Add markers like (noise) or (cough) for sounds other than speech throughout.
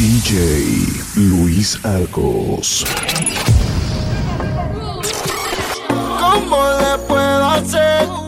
DJ Luis Arcos. ¿Cómo le puedo hacer?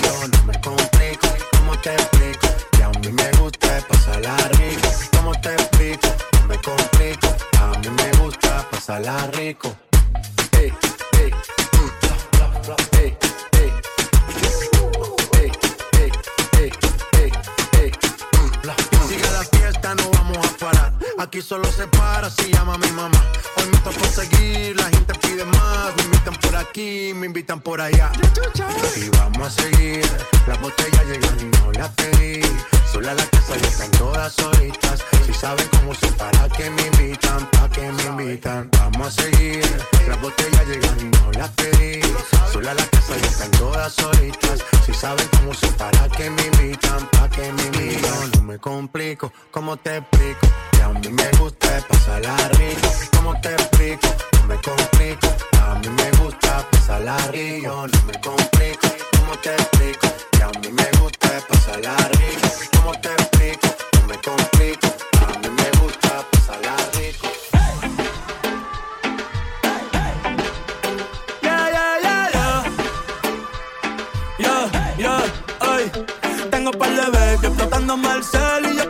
no me complico. ¿Cómo te explico? Que a mí me gusta pasarla rico. ¿Cómo te explico? No me complico. A mí me gusta pasarla rico. Hey, la fiesta, no vamos a parar. Aquí solo se para si llama mi mamá cuesta conseguir, la gente pide más, me invitan por aquí, me invitan por allá. Y vamos a seguir, la botella llegan y no la pedí. Sola la casa y están todas solitas. Si saben cómo son, para que me invitan, para que me invitan. Vamos a seguir, las botellas llegan y no las pedí. Sola la casa y están todas solitas. Si saben cómo son, para que me invitan, para que me invitan. No me complico, ¿cómo te explico? Que a mí me gusta pasarla rico. ¿Cómo te explico? no me complico. A mí me gusta pasarla rico, no me complico. ¿Cómo te explico? Que a mí me gusta pasarla rico. ¿Cómo te explico? No me complico. A mí me gusta pasar pasarla rico. Tengo par de baby explotándome el cel y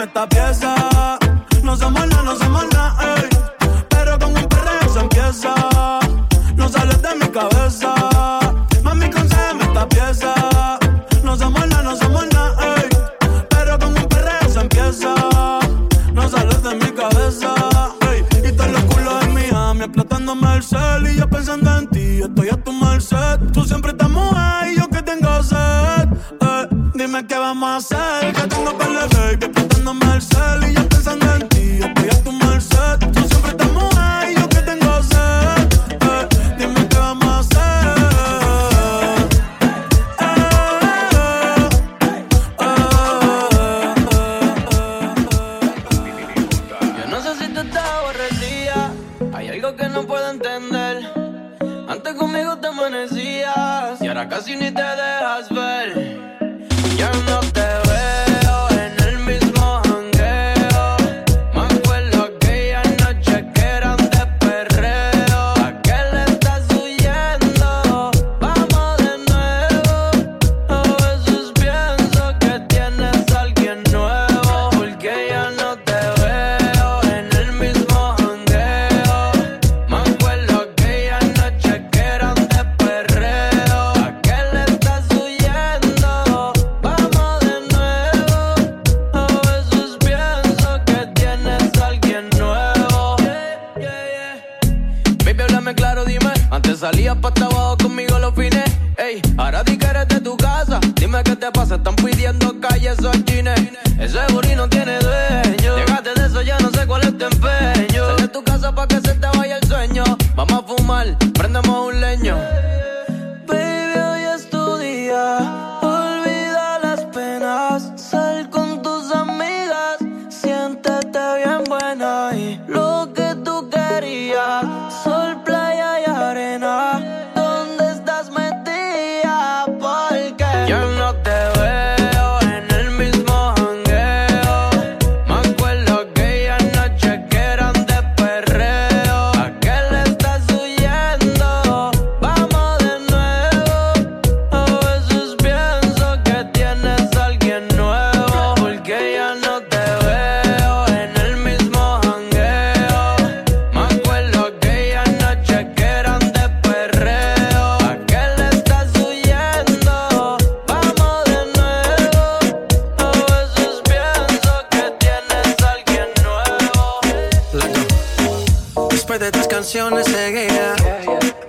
dime esta pieza. No se mola, no se mola, ey. Pero con un perreo se empieza. No sales de mi cabeza. Mami, concédeme esta pieza. No se mola, no se mola, ey. Pero con un perreo se empieza. No sales de mi cabeza. Ey. Y todos los culos de mi me explotándome el cel. Y yo pensando en ti, estoy a tu merced. Tú siempre estás mujer y yo que tengo sed. Ey. Dime qué vamos a hacer.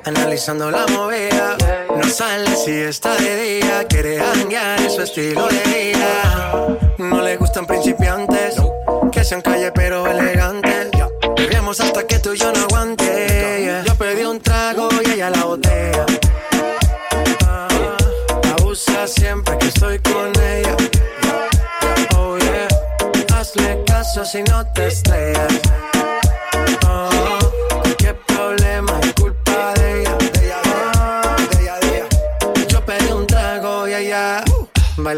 Analizando la movida. No sale si está de día, quiere hanguear en su estilo de vida. No le gustan principiantes, que sean calle pero elegantes. Bebemos hasta que tú y yo no aguante. Yo pedí un trago y ella la botella. Ah, abusa siempre que estoy con ella. Oh yeah, hazle caso si no te estrellas.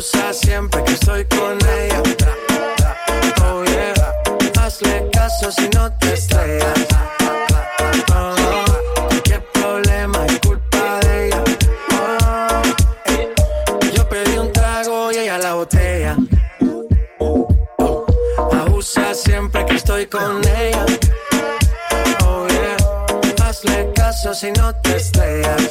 siempre que estoy con ella. Oh yeah, hazle caso si no te estrellas. Oh, qué problema es culpa de ella. Oh, yo pedí un trago y ella la botella. Abusa siempre que estoy con ella. Oh yeah, hazle caso si no te estrellas.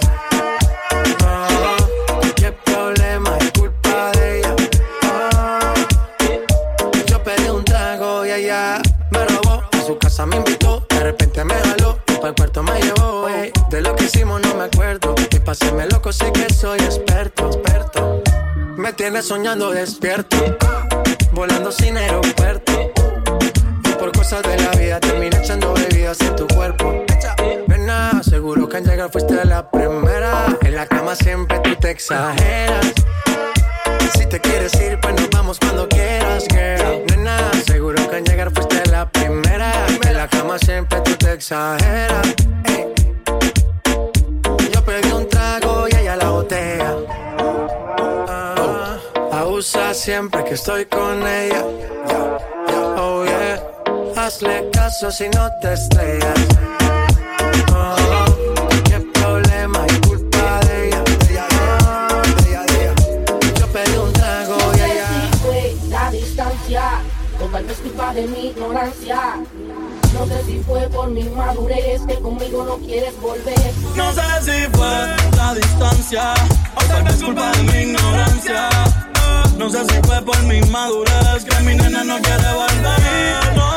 Loco sé que soy experto, experto. Me tienes soñando despierto, volando sin aeropuerto. Y por cosas de la vida terminé echando bebidas en tu cuerpo. Ven seguro que al llegar fuiste la primera. En la cama siempre tú te exageras. Si te quieres ir, pues nos vamos cuando quieras, girl. Nena, seguro que al llegar fuiste la primera. En la cama siempre tú te exageras. Yo abusa siempre que estoy con ella. Oh yeah, hazle caso si no te estrellas. Oh, qué problema y culpa de ella. tal vez culpa de mi ignorancia. No sé si fue por mi madurez que conmigo no quieres volver. No sé si fue la distancia o tal vez culpa de mi ignorancia. No sé si fue por mi madurez que mi nena no quiere volver.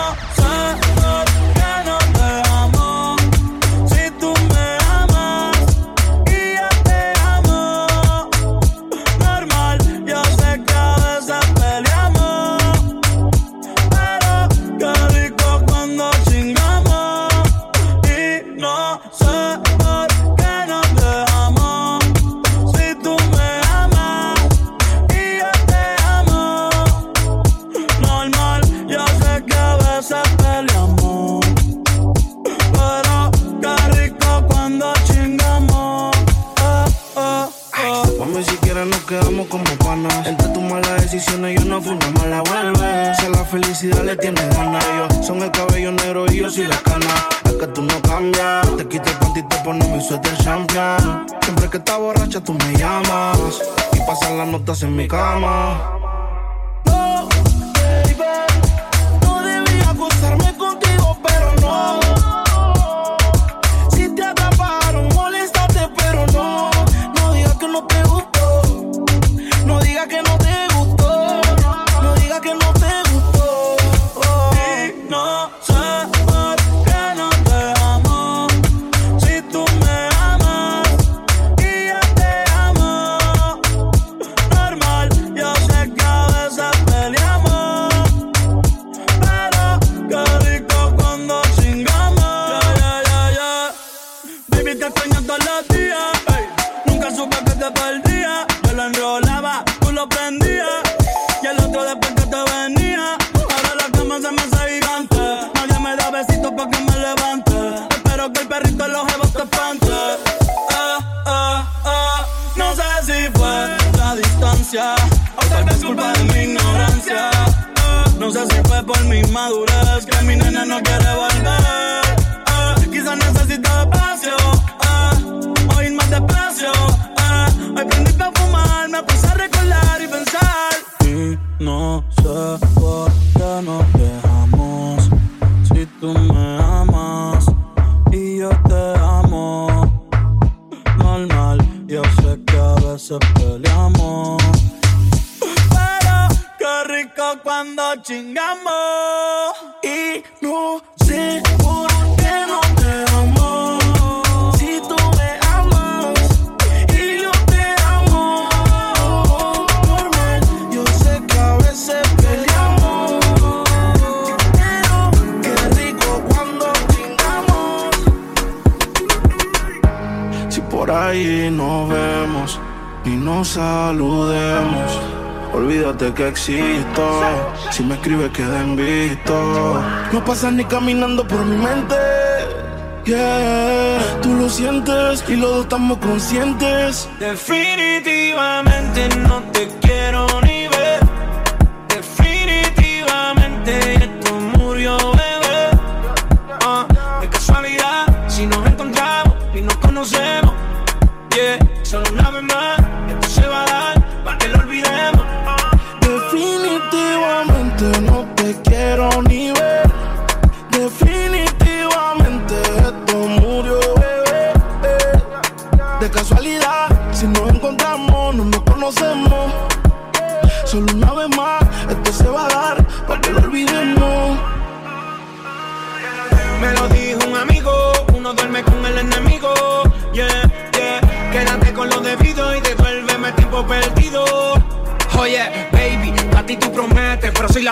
Por ahí nos vemos y nos saludemos, olvídate que existo. Si me escribes, queda en visto. No pasas ni caminando por mi mente. Yeah, tú lo sientes y los dos estamos conscientes. Definitivamente no te quiero solo una vez más,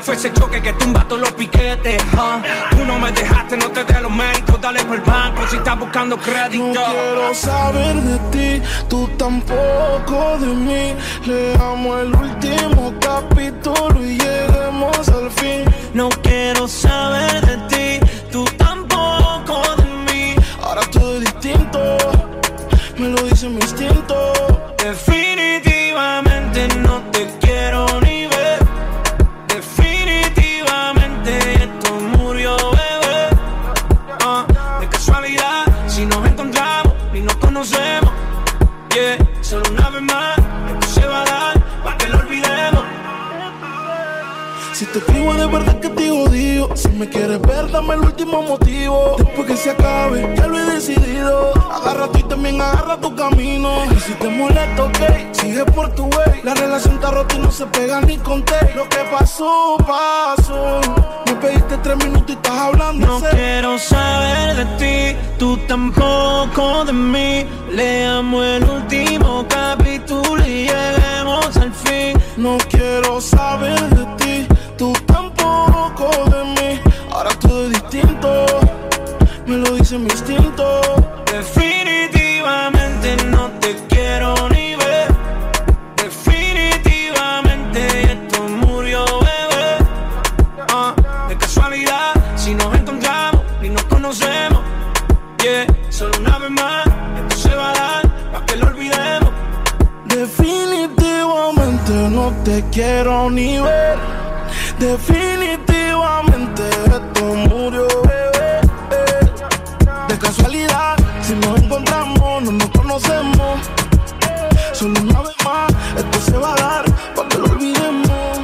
la fuerza de choque que tumba todos los piquetes. Tú no me dejaste, no te dé los méritos, dale por el banco si estás buscando crédito. No quiero saber de ti, tú tampoco de mí. Leamos el último capítulo y lleguemos al fin. No quiero saber de dame el último motivo. Después que se acabe, ya lo he decidido. Agarra tú y también agarra tu camino. Y si te molesta, ok, sigue por tu way. La relación está rota y no se pega ni conté Lo que pasó, pasó. Me pediste tres minutos y estás hablando No quiero saber de ti, tú tampoco de mí. Leamos el último capítulo y lleguemos al fin. No quiero saber de ti, tú tampoco quiero ni ver. Definitivamente esto murió, bebé. De casualidad, si nos encontramos, no nos conocemos. Solo una vez más, esto se va a dar para que lo olvidemos.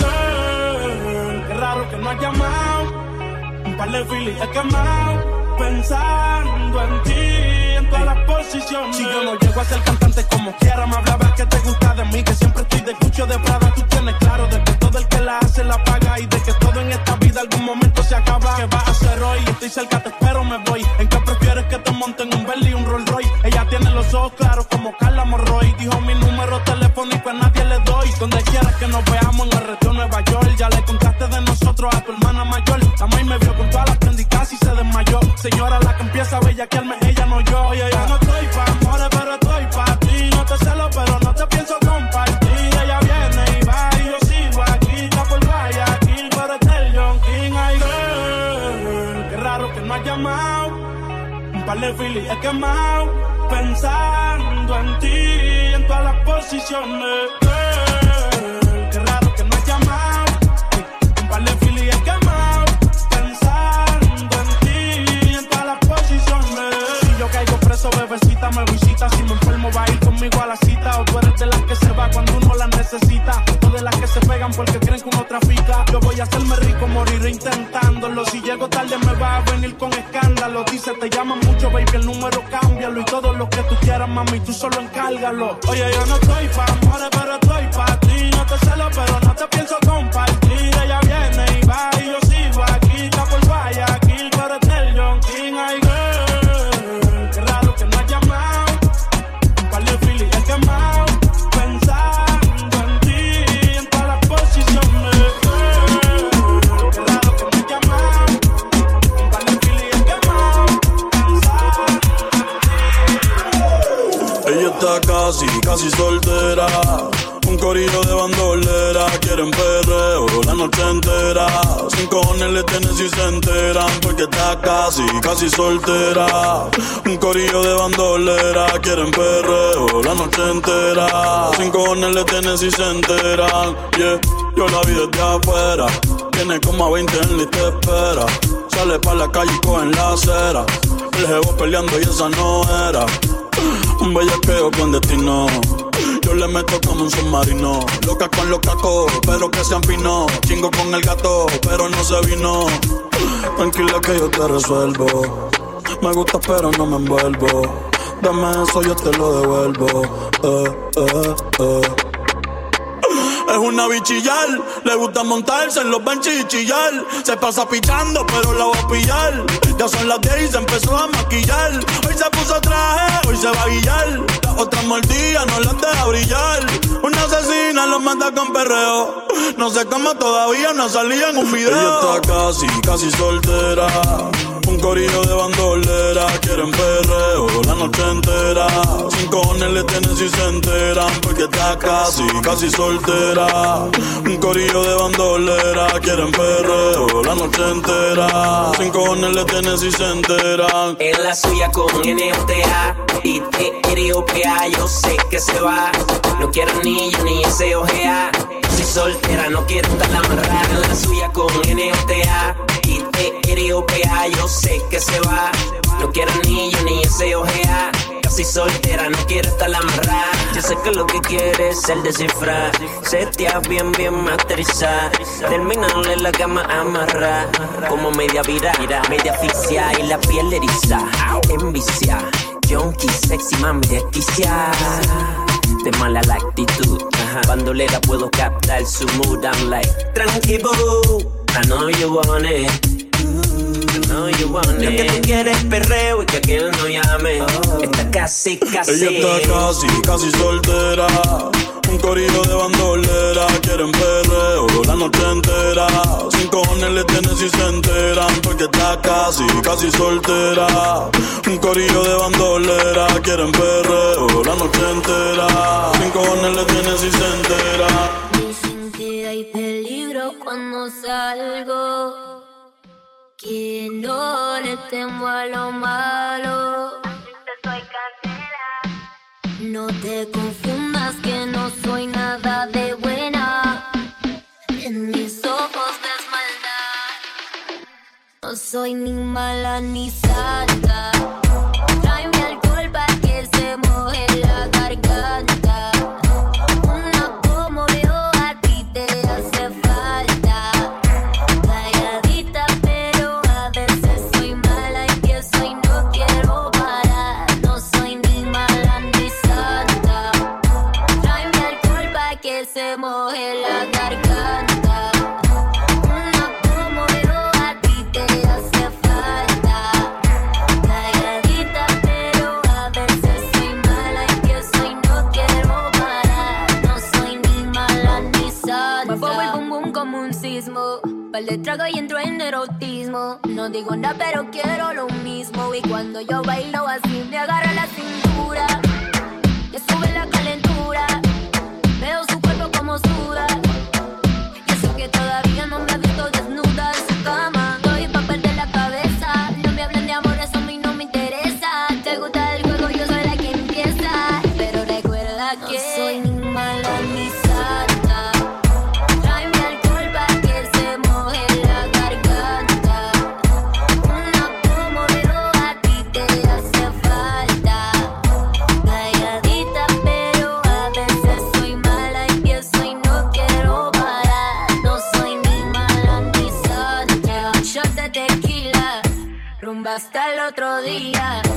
Girl, Qué raro que no has llamado. Un par de filis he quemado. Pensando en ti, en todas las posiciones. Si yo no llego a ser cantante como quiera, me hablabas que te gusta que siempre estoy de cucho de Prada. Tú tienes claro de que todo el que la hace la paga y de que todo en esta vida algún momento se acaba. ¿Qué vas a hacer hoy? Estoy cerca, te espero, me voy. ¿En qué prefieres que te monten un Bentley y un Rolls Royce? Ella tiene los ojos claros como Carla Morroy. Dijo mi número telefónico a nadie le doy. Donde quieras que nos veamos en el resto de Nueva York. Ya le contaste de nosotros a tu hermana mayor. La maíz me vio con todas las prendicas y se desmayó. Señora, De filis he quemado. Pensando en ti, en todas las posiciones. Con escándalo. Dice, te llaman mucho, baby, el número cámbialo. Y todo lo que tú quieras, mami, tú solo encárgalo. Oye, yo no estoy pa' amores, casi, casi soltera. Un corillo de bandolera, quieren perreo la noche entera. Sin cojones le tienen si se enteran, yeah. Yo la vi desde afuera, tiene como a 20 en la y te espera. Sale pa' la calle y coge en la acera. El jevo peleando y esa no era. Un bellaqueo con destino. Yo le meto como un submarino. Loca con los cacos, pero que se afinó. Chingo con el gato, pero no se vino. Tranquila que yo te resuelvo. Me gusta, pero no me envuelvo. Dame eso, yo te lo devuelvo. Eh, eh, eh. Es una bichillar, le gusta montarse en los benches y chillar. Se pasa pichando, pero la voy a pillar. Ya son las 10 y se empezó a maquillar. Hoy se puso traje, hoy se va a guillar. Otra mordida no la deja brillar. Una asesina lo manda con perreo. No sé cómo todavía no salía en un video. Ella está casi, casi soltera. Un corillo de bandolera, quieren perreo la noche entera. Sin cojones le tienen si se enteran, porque está casi, casi soltera. Un corillo de bandolera, quieren perreo la noche entera. Sin cojones le tienen si se enteran. En la suya con NOTA y T-R-O-P-A, yo sé que se va. No quiero ni yo ni ese ojea. Si soltera, no quiero estar amarrada. En la suya con NOTA y T-R-O-P-A, yo sé que se va. No quiero ni yo ni ese ojea. Casi soltera, no quiero estar amarrada. Yo sé que lo que quieres es el descifrar. Setear bien, bien masterizar. Terminarle la cama amarrar. Como media vira, media asfixia y la piel eriza. Envicia, junkie, sexy, mami, desquicia. De mala la actitud. Bandolera puedo captar su mood. I'm like, tranquilo. I know you want it. Know you want it. Lo que tú quieres es perreo y que aquel no llame. Está casi, casi. Ella está casi, casi soltera. Un corillo de bandolera, quieren perreo la noche entera. Sin cojones le tienen si se enteran, porque está casi, casi soltera. Un corillo de bandolera, quieren perreo la noche entera. Sin cojones le tienen si se enteran. Dicen que hay peligro cuando salgo. Que no le temo a lo malo. No te confundas que no soy nada de buena. En mis ojos ves maldad. No soy ni mala ni santa. Tráeme alcohol para que se moje la garganta. Una como yo a ti te sismo. Par de trago y entro en erotismo. No digo nada, pero quiero lo mismo. Y cuando yo bailo así, me agarra la cintura. Le sube la calentura. otro día.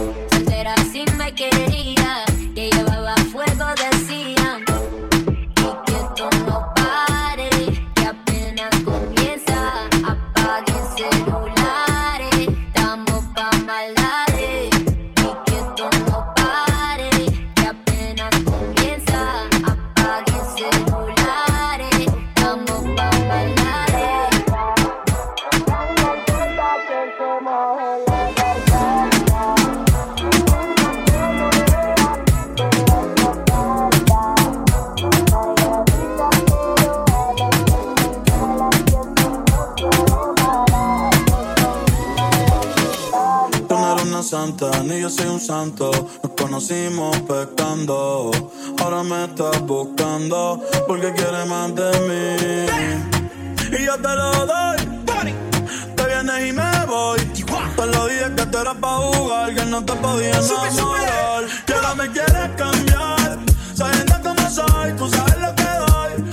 ni yo soy un santo. Nos conocimos pecando, ahora me estás buscando porque quieres más de mí. Y yo te lo doy, te vienes y me voy. Te lo dije que tú eras pa' jugar, que no te podía enamorar. Que ahora me quieres cambiar, sabiendo cómo soy, tú sabes lo que doy.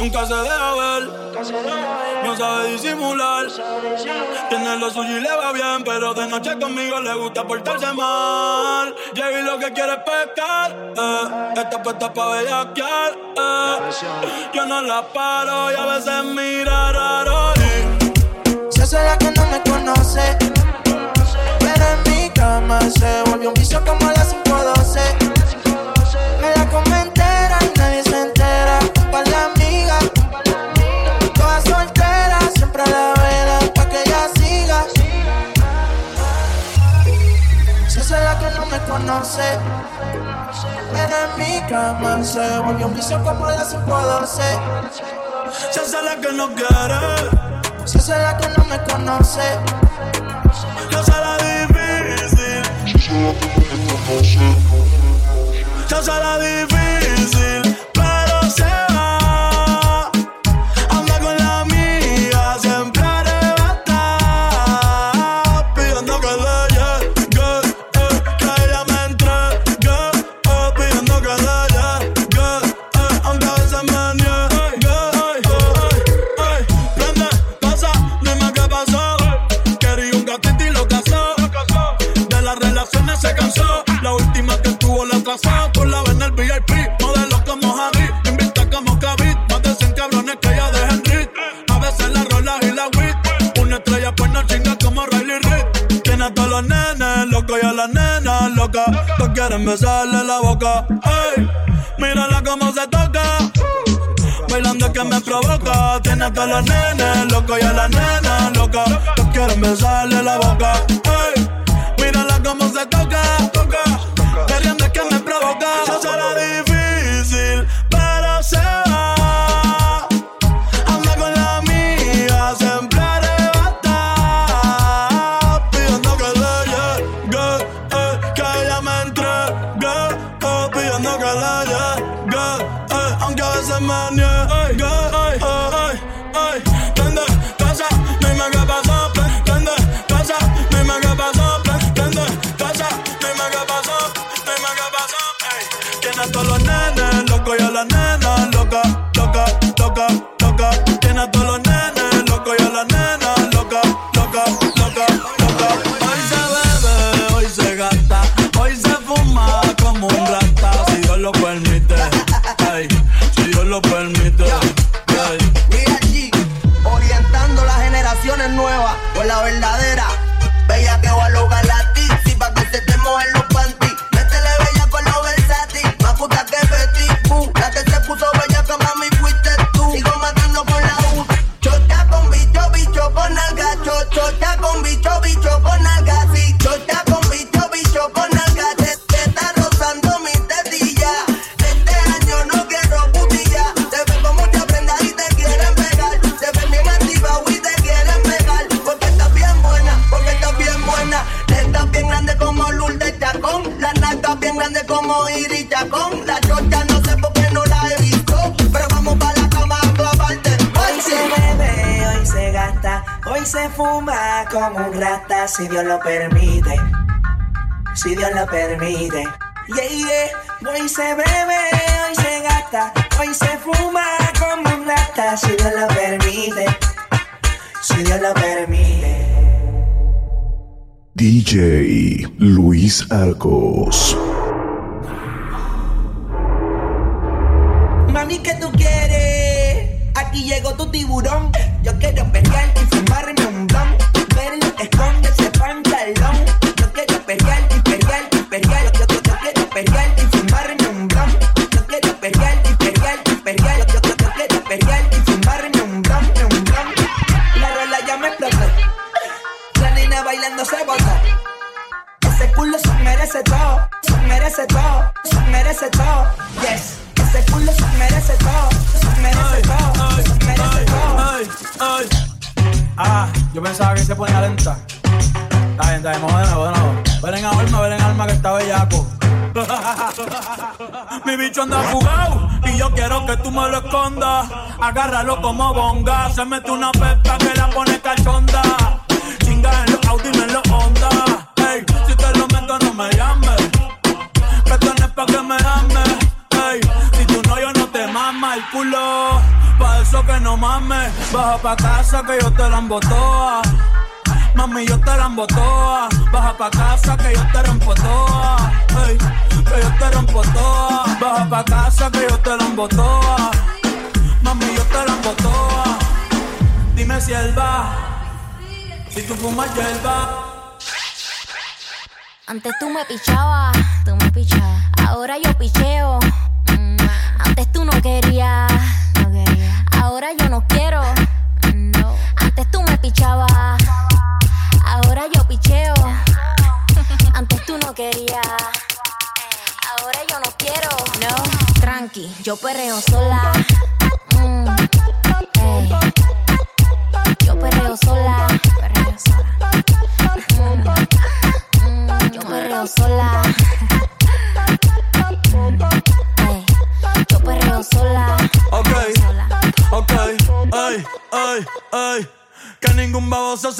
Nunca se deja ver, no sabe disimular. Tiene lo suyo y le va bien, pero de noche conmigo le gusta portarse mal. Llegué lo que quiere es pescar, eh. está puesta pa' bellaquear. Eh. Yo no la paro y a veces mira raro. Y... Se hace la que no me conoce, pero en mi cama se volvió un vicio como a las 512. conoce. Pero en mi cama se volvió un vicio como de 5 a 12. Se hace la que no quiere. Se hace la que no me conoce. No se la difícil. Se hace la difícil. bola atrasada por la vena el VIP. Modelos como Javi, invita como Kavit. Más de 100 cabrones que ya dejen rit. A veces la rola y la wit. Una estrella pues no chinga como Riley Reid. Tiene a todos los nenes loco y a las nenas locas. Todos quieren besarle la boca. Ey, mírala como se toca. Bailando que me provoca. Tiene a todos los nenes locos y a las nenas locas. Todos quieren besarle la boca. Ey, se bebe, hoy se gasta, hoy se fuma como un rata, si Dios lo permite. Si Dios lo permite. DJ Luis Arcos. Merece todo, se merece todo. Yes. Ese culo se merece todo, se merece todo, se merece todo. Ah, yo pensaba que se ponía lenta. Está bien, está bien, vamos de nuevo, de nuevo. Ven en alma, ven en alma que está bellaco. (laughs) Mi bicho anda jugado y yo quiero que tú me lo escondas. Agárralo como bonga. Se mete una pepa que la pone cachonda. Chinga en los Audi en los el. Pa' eso que no mames. Baja pa' casa que yo te la embotoa. Mami, yo te la embotoa. Baja pa' casa que yo te rompo toa. Ey, que yo te rompo toa. Baja pa' casa que yo te la embotoa. Mami, yo te la embotoa. Dime si él va. Si tú fumas hierba. Antes tú me pichabas, tú me pichabas. Ahora yo picheo. Mm, Antes tú no querías, no quería. Ahora yo no quiero. No. Antes tú me pichabas. Ahora yo picheo. Antes tú no querías. Ahora yo no quiero. No. Tranqui, yo perreo sola.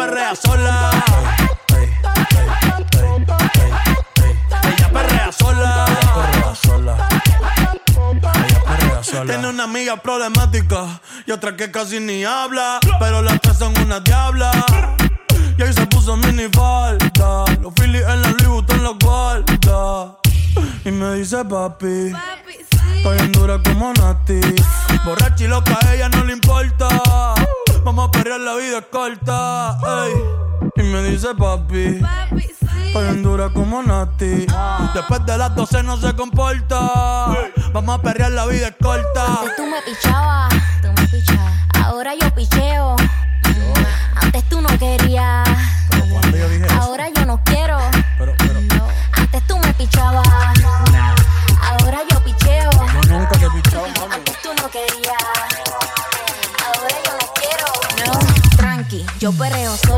perrea sola. Ella perrea sola. Ella perrea sola. Tiene una amiga problemática y otra que casi ni habla, pero las tres son una diabla. Y ahí se puso mini falta, los Phillies en la Louis Vuitton los guarda. Y me dice papi, estoy en dura como Nati. Borracha y loca, a ella no le importa. Vamos a perrear, la vida corta. Ey. Y me dice papi. Papi, sí. Dura como Nati. Ah. Después de las 12 no se comporta. Vamos a perrear, la vida es corta. Antes tú me pichabas. Tú me. Ahora yo picheo. Yo. Antes tú no querías. Pero yo dije Ahora eso. yo no quiero. los perreos.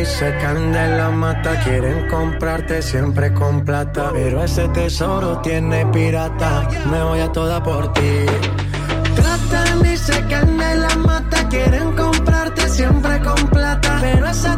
y secan de la mata. Quieren comprarte siempre con plata. Pero ese tesoro tiene pirata. Me voy a toda por ti. Tratan y secan de la mata. Quieren comprarte siempre con plata. Pero ese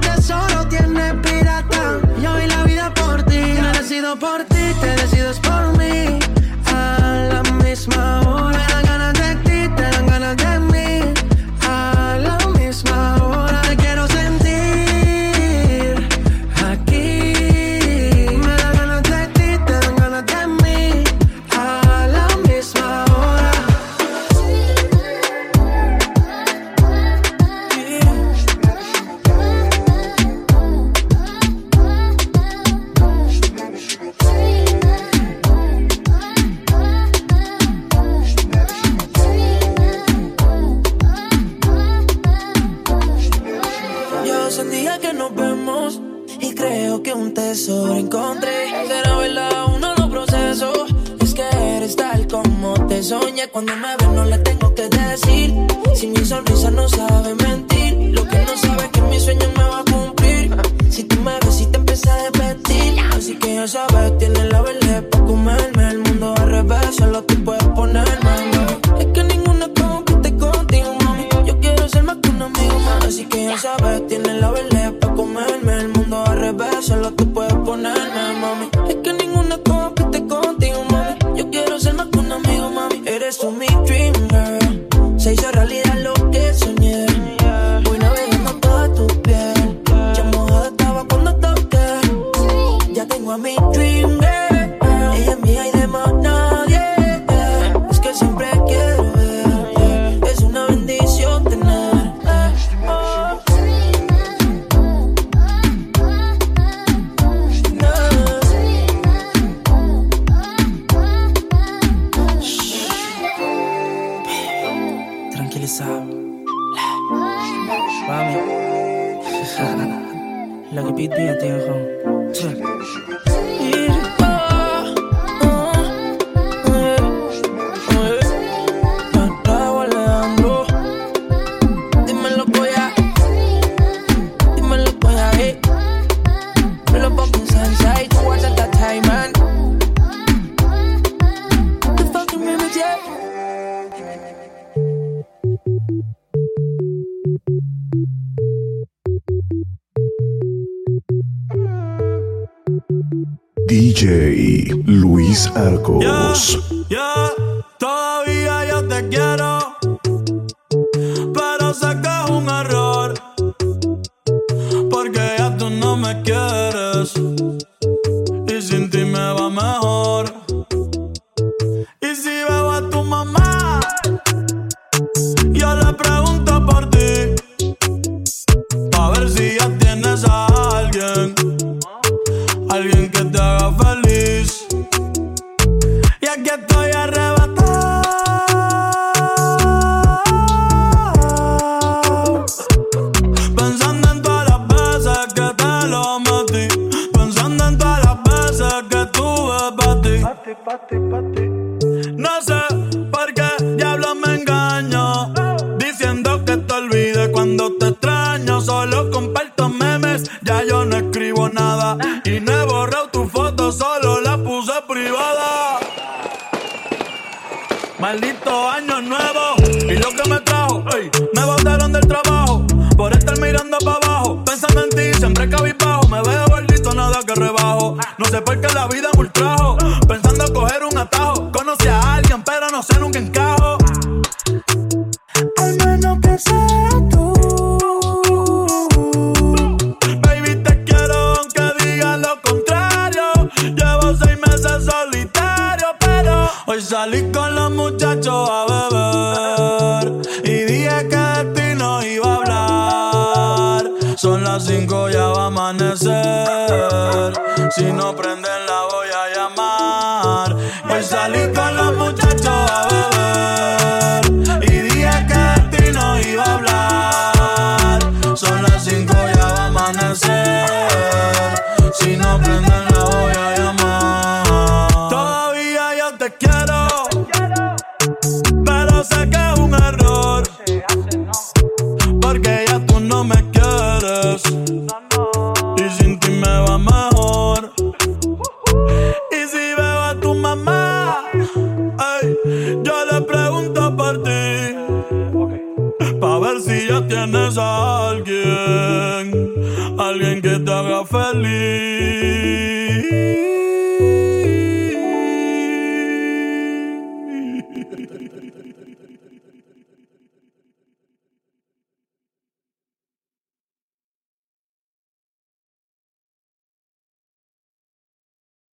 DJ Luis Arcos. nunca encajo. Al menos que sea tú. Baby, te quiero aunque digan lo contrario. Llevo seis meses solitario, pero hoy salí con los muchachos a beber. Y dije que de ti no iba a hablar. Son las cinco, ya va a amanecer. Si no prenden la